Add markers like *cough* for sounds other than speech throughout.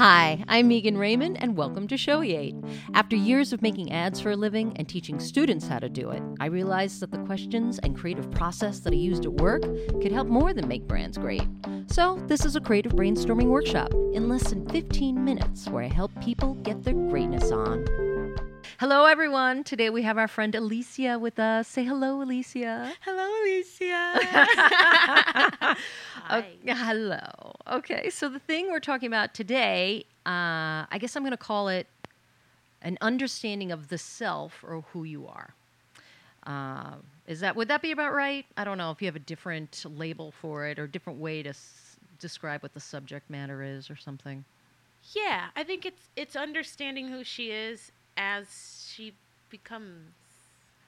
Hi, I'm Megan Raymond, and welcome to Shoeate. After years of making ads for a living and teaching students how to do it, I realized that the questions and creative process that I used at work could help more than make brands great. So, this is a creative brainstorming workshop in less than 15 minutes where I help people get their greatness on. Hello, everyone. Today we have our friend Alecia with us. Say hello, Alecia. Hello, Alecia. *laughs* Okay, hello. Okay, so the thing we're talking about today, uh, I guess I'm going to call it an understanding of the self or who you are. Uh, is that would that be about right? I don't know if you have a different label for it or different way to s- describe what the subject matter is or something. yeah, I think it's it's understanding who she is as she becomes.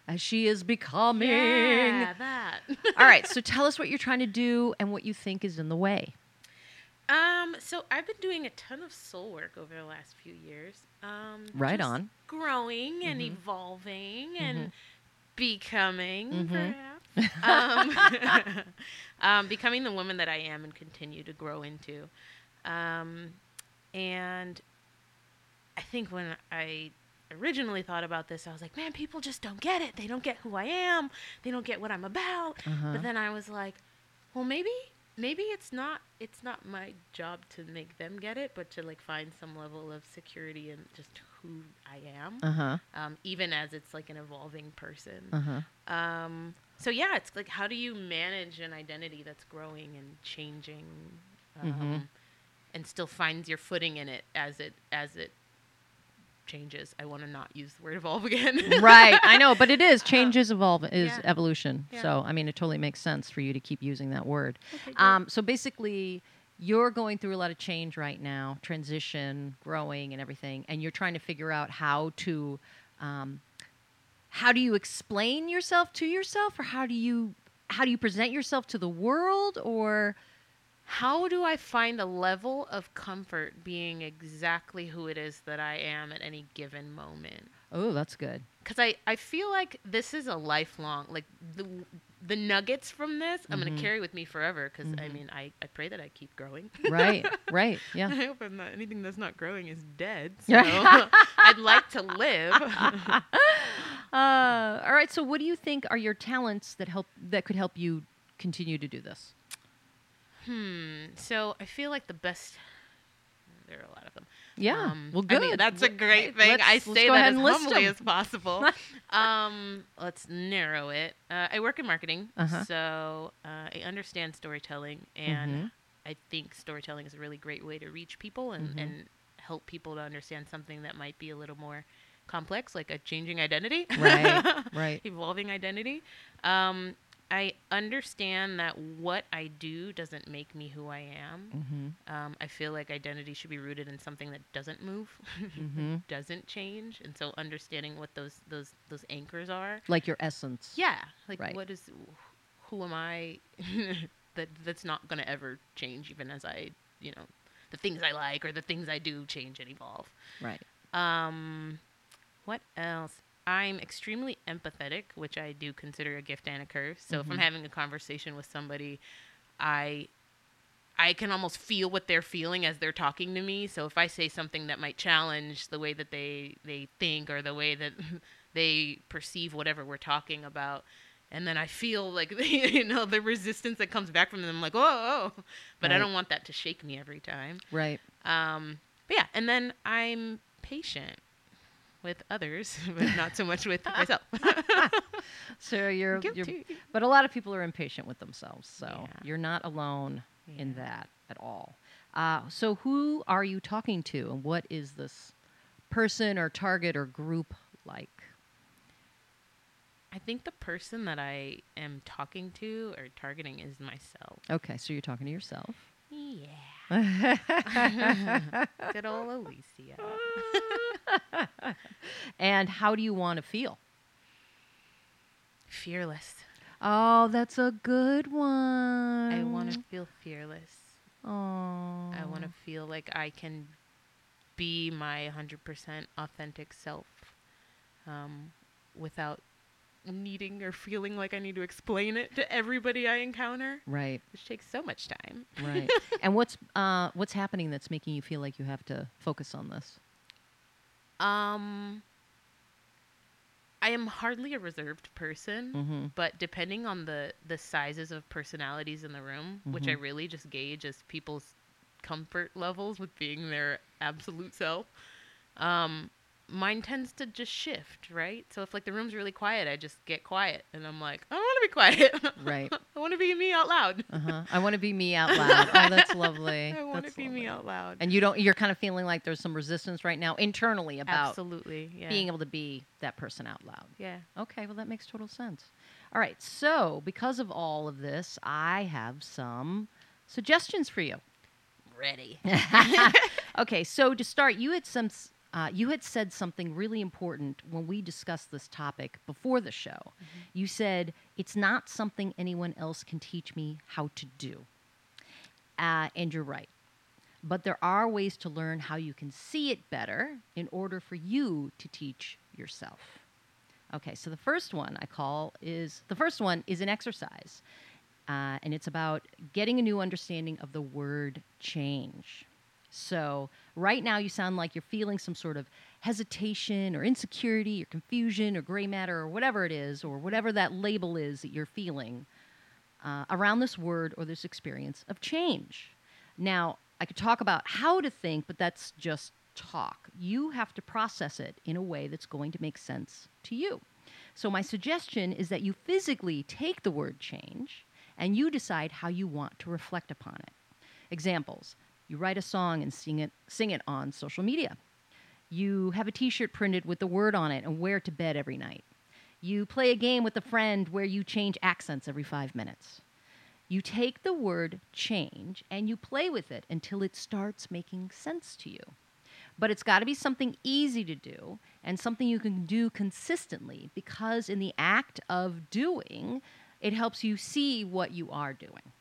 As she is becoming. Yeah, that. *laughs* All right, so *laughs* tell us what you're trying to do and what you think is in the way. um. So I've been doing a ton of soul work over the last few years. Um. Right on. Growing and Mhm. evolving and Mhm. becoming, Mhm. perhaps. *laughs* um, um, becoming the woman that I am and continue to grow into. Um, and I think when I originally thought about this, I was like, man, people just don't get it. They don't get who I am. They don't get what I'm about. Uh-huh. But then I was like, well, maybe maybe it's not it's not my job to make them get it, but to like find some level of security in just who I am, Uh huh. um, even as it's like an evolving person. Uh huh. Um, so yeah, it's like how do you manage an identity that's growing and changing, um, Mhm. and still finds your footing in it as it as it changes. I want to not use the word evolve *laughs* again. right i know but it is *laughs* changes is evolve is yeah. evolution Yeah. so i mean it totally makes sense for you to keep using that word Okay, um, so basically you're going through a lot of change right now transition growing and everything and you're trying to figure out how to um, how do you explain yourself to yourself or how do you how do you present yourself to the world or How do I find a level of comfort being exactly who it is that I am at any given moment? oh that's good Because I, I feel like this is a lifelong, like the the nuggets from this, I'm going to carry with me forever. Because I Mhm. mean, I, I pray that I keep growing. right *laughs* right I yeah hope I'm not anything that's not growing is dead. *laughs* So. *laughs* I'd like to live. uh, all right. So, what do you think are your talents that help that could help you continue to do this? Hmm. So I feel like the best. There are a lot of them. Yeah. Um, well, I good. mean, that's a great thing. let's- I say that as humbly them. as possible. *laughs* um, let's narrow it. Uh, I work in marketing, Uh-huh. so uh, I understand storytelling, and Mhm. I think storytelling is a really great way to reach people and, Mhm. and help people to understand something that might be a little more complex, like a changing identity, Right, *laughs* right. evolving identity. Um, I understand that what I do doesn't make me who I am. Mm-hmm. Um, I feel like identity should be rooted in something that doesn't move, *laughs* Mm-hmm. doesn't change, and so understanding what those those those anchors are. Like your essence. Yeah, like Right. what is, who am I? *laughs* that that's not gonna ever change, even as I, you know, the things I like or the things I do change and evolve. Right. Um, what else? I'm extremely empathetic, which I do consider a gift and a curse. So if I'm Mhm. having a conversation with somebody, I I can almost feel what they're feeling as they're talking to me. So if I say something that might challenge the way that they they think or the way that *laughs* they perceive whatever we're talking about, and then I feel like *laughs* you know the resistance that comes back from them, I'm like, oh, oh. but I don't want that to shake me every time. Right. Um, but yeah, and then I'm patient with others, *laughs* but not so much with *laughs* myself. *laughs* So you're, you're Guilty. but a lot of people are impatient with themselves. So Yeah. you're not alone in that at all. Uh, so who are you talking to, and what is this person or target or group like? I think the person that I am talking to or targeting is myself. Okay, so you're talking to yourself. Yeah. Good old Alecia. *laughs* and how do you want to feel? Fearless. Oh, that's a good one. I want to feel fearless. Oh. I want to feel like I can be my 100% authentic self um, without needing or feeling like I need to explain it to everybody I encounter, Right. which takes so much time. Right. *laughs* and what's uh, what's happening that's making you feel like you have to focus on this? Um, I am hardly a reserved person, Mm-hmm. but depending on the the sizes of personalities in the room, which I really just gauge as people's comfort levels with being their absolute self, um, mine tends to just shift, right? So if like the room's really quiet, I just get quiet, and I'm like, want to be quiet. Right. *laughs* I want to be me out loud. Uh huh. I want to be me out loud. Oh, that's lovely. *laughs* I want to be me out loud. And you don't. You're kind of feeling like there's some resistance right now internally about Absolutely, yeah. being able to be that person out loud. yeah. Okay, well, that makes total sense. All right, so because of all of this, I have some suggestions for you. Ready. *laughs* okay, so to start, you had some. Uh, you had said something really important when we discussed this topic before the show. You said it's not something anyone else can teach me how to do, uh, and you're right. But there are ways to learn how you can see it better in order for you to teach yourself. Okay, so the first one I call is the first one is an exercise, uh, and it's about getting a new understanding of the word change. So, right now, you sound like you're feeling some sort of hesitation or insecurity or confusion or gray matter or whatever it is, or whatever that label is that you're feeling uh, around this word or this experience of change. Now, I could talk about how to think, but that's just talk. You have to process it in a way that's going to make sense to you. So, my suggestion is that you physically take the word change and you decide how you want to reflect upon it. Examples you write a song and sing it, sing it on social media. You have a t shirt printed with the word on it and wear it to bed every night. You play a game with a friend where you change accents every five minutes. You take the word change and you play with it until it starts making sense to you. But it's got to be something easy to do and something you can do consistently because, in the act of doing, it helps you see what you are doing.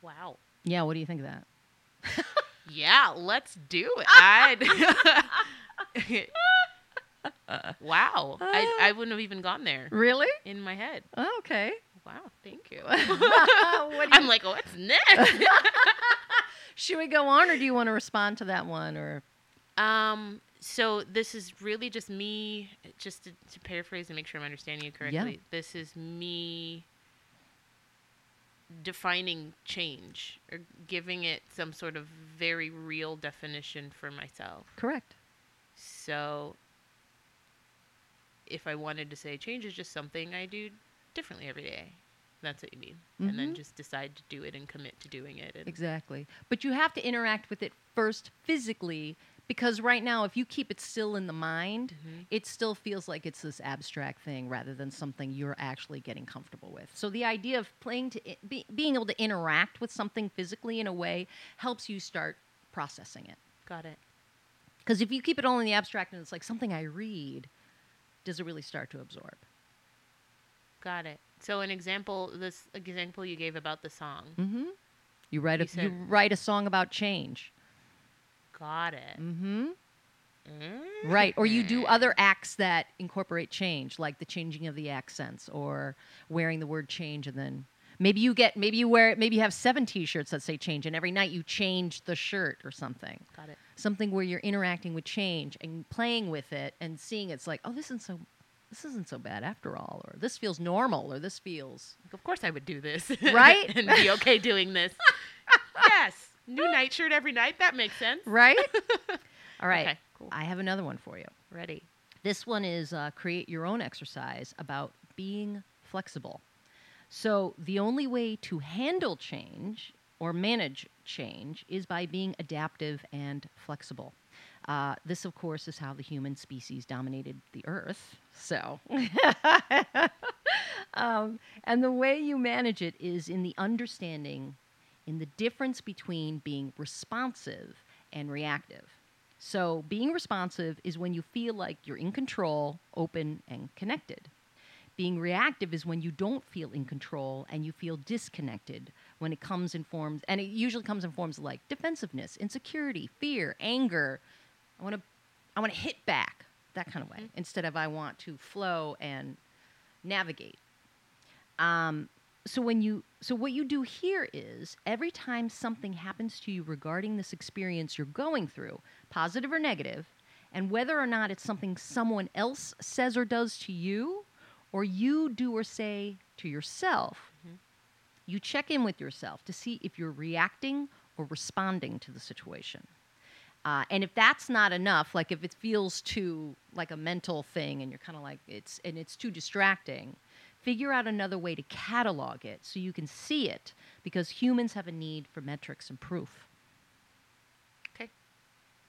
Wow. Yeah, what do you think of that? Yeah, let's do it. *laughs* I'd *laughs* wow. I, I wouldn't have even gone there Really? in my head. Okay. Wow, thank you. *laughs* I'm you- like, what's next? should we go on, or do you want to respond to that one? Or um, so this is really just me, just to, to paraphrase and make sure I'm understanding you correctly. This is me defining change or giving it some sort of very real definition for myself. correct? So if I wanted to say change is just something I do differently every day. That's what you mean. And then Mhm. just decide to do it and commit to doing it. Exactly. But you have to interact with it first physically because right now, if you keep it still in the mind, Mhm. it still feels like it's this abstract thing rather than something you're actually getting comfortable with. So the idea of playing to i- be, being able to interact with something physically in a way helps you start processing it. got it. Because if you keep it all in the abstract and it's like something I read, does it really start to absorb? Got it. So an example, this example you gave about the song. Mm-hmm. You write a You you, write a song about change. Got it. Mm-hmm. Mm. Right. Or you do other acts that incorporate change, like the changing of the accents or wearing the word change and then maybe you get maybe you wear maybe you have seven t-shirts that say change and every night you change the shirt or something. Got it. Something where you're interacting with change and playing with it and seeing it's like, oh this isn't so this isn't so bad after all, or this feels normal, or this feels Of course I would do this. Right? *laughs* and be okay doing this. *laughs* yes. New nightshirt every night. That makes sense. *laughs* right. *laughs* All right. Okay, cool. I have another one for you. Ready. This one is uh, create your own exercise about being flexible. So, the only way to handle change or manage change is by being adaptive and flexible. Uh, this, of course, is how the human species dominated the earth. So, *laughs* um, and the way you manage it is in the understanding in the difference between being responsive and reactive. So, being responsive is when you feel like you're in control, open, and connected. Being reactive is when you don't feel in control and you feel disconnected when it comes in forms, and it usually comes in forms like defensiveness, insecurity, fear, anger. I want to, I want to hit back, that kind of way, instead of I want to flow and navigate. Um, so when you so what you do here is every time something happens to you regarding this experience you're going through, positive or negative, and whether or not it's something someone else says or does to you, or you do or say to yourself, you check in with yourself to see if you're reacting or responding to the situation. Uh, and if that's not enough, like if it feels too like a mental thing, and you're kind of like it's and it's too distracting, figure out another way to catalog it so you can see it, because humans have a need for metrics and proof. Okay.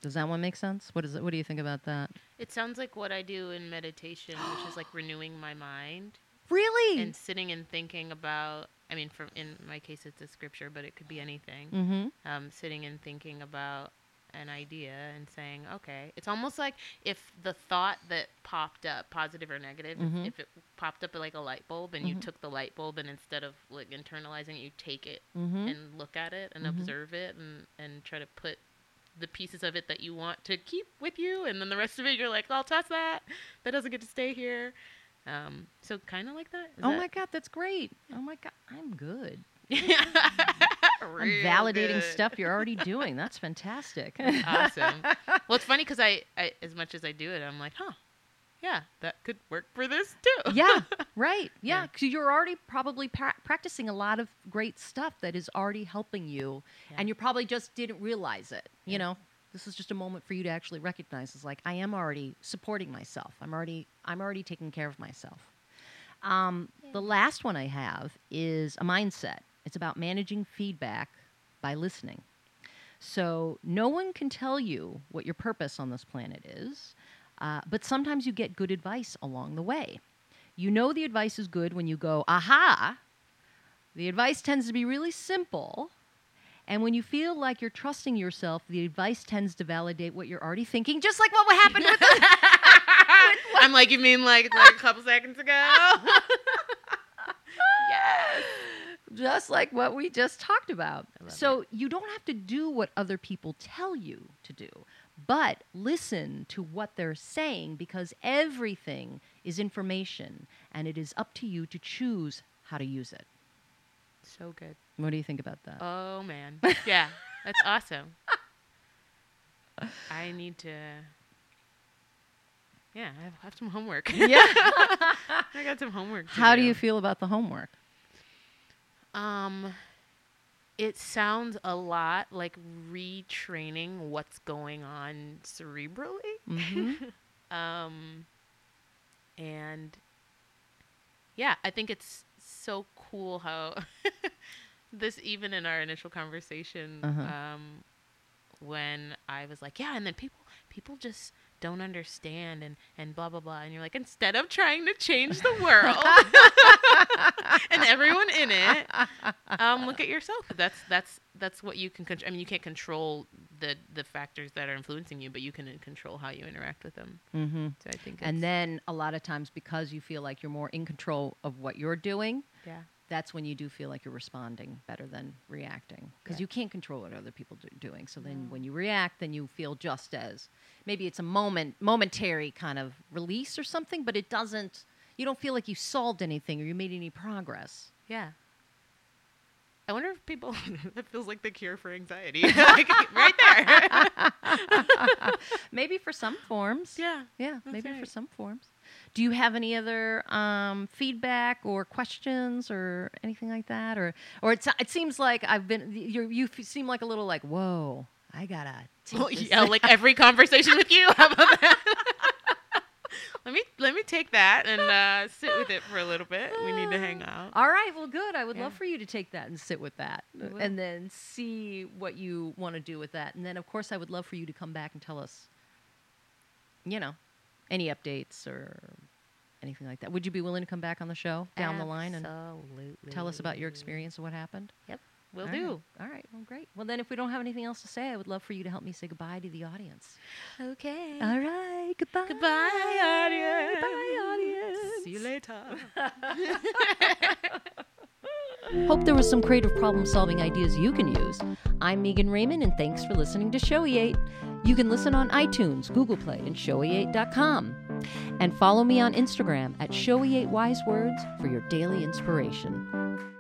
Does that one make sense? What is it? What do you think about that? It sounds like what I do in meditation, which is like renewing my mind Really? and sitting and thinking about. I mean, for in my case, it's a scripture, but it could be anything. mm-hmm. um, sitting and thinking about an idea and saying, okay, it's almost like if the thought that popped up, positive or negative, if- Mhm. if it popped up like a light bulb and you Mhm. took the light bulb and instead of like internalizing it, you take it Mm-hmm. and look at it and Mhm. observe it and, and try to put the pieces of it that you want to keep with you and then the rest of it you're like, I'll toss that. That doesn't get to stay here. Um, so kind of like that. Is Oh that- my god, that's great. Oh my god, I'm good. *laughs* *laughs* Real validating good. stuff you're already *laughs* doing. That's fantastic. awesome. *laughs* Well, it's funny because I, I, as much as I do it, I'm like, huh, yeah, that could work for this too. yeah, *laughs* right. Yeah, Yeah. because you're already probably pra- practicing a lot of great stuff that is already helping you, Yeah. and you probably just didn't realize it. You Yeah. know, this is just a moment for you to actually recognize. It's like I am already supporting myself. I'm already I'm already taking care of myself. Um, the last one I have is a mindset. It's about managing feedback by listening. So no one can tell you what your purpose on this planet is, uh, but sometimes you get good advice along the way. You know the advice is good when you go, aha. The advice tends to be really simple. And when you feel like you're trusting yourself, the advice tends to validate what you're already thinking, just like what happened with *laughs* *laughs* the. I'm like, you mean like, like a couple seconds ago? *laughs* just like what we just talked about. So you don't have to do what other people tell you to do, but listen to what they're saying because everything is information and it is up to you to choose how to use it. So good. What do you think about that? Oh man. *laughs* Yeah, that's awesome. I need to. Yeah, I have, some homework. yeah. *laughs* I got some homework. *laughs* How do you feel about the homework? Um, it sounds a lot like retraining what's going on cerebrally. hmm *laughs* Um, and yeah, I think it's so cool how *laughs* this, even in our initial conversation, Uh-huh. um, when I was like, yeah, and then people, people just don't understand and, and blah, blah, blah. And you're like, instead of trying to change the world *laughs* and everyone in it, um, look at yourself. That's, that's, that's what you can control. I mean, you can't control the, the factors that are influencing you, but you can control how you interact with them. mm-hmm. So I think, And then a lot of times, because you feel like you're more in control of what you're doing, yeah. That's when you do feel like you're responding better than reacting because Yeah. you can't control what other people are doing. So then No. when you react, then you feel just as maybe it's a moment, momentary kind of release or something, but it doesn't. You don't feel like you solved anything or you made any progress. Yeah. I wonder if people *laughs* that feels like the cure for anxiety. *laughs* *laughs* Like, right there. maybe for some forms. yeah. Yeah, maybe for some forms. Do you have any other um, feedback or questions or anything like that, or or it's, it seems like I've been you you seem like a little like whoa I gotta take Well, this yeah, like *laughs* every conversation with you. How about that? *laughs* let me let me take that and uh, sit with it for a little bit. We need to hang out. All right, well, good. I would love for you to take that and sit with that, and then see what you want to do with that. And then, of course, I would love for you to come back and tell us, you know, any updates or anything like that. Would you be willing to come back on the show down the line and tell us about your experience and what happened? Yep. We'll All right. do. All right. Well, great. Well, then, if we don't have anything else to say, I would love for you to help me say goodbye to the audience. Okay. All right. Goodbye. Goodbye, audience. Bye, audience. See you later. *laughs* Hope there was some creative problem solving ideas you can use. I'm Megan Raymond, and thanks for listening to Shoeate. You can listen on iTunes, Google Play, and shoeate.com. And follow me on Instagram at Shoeate Wise Words for your daily inspiration.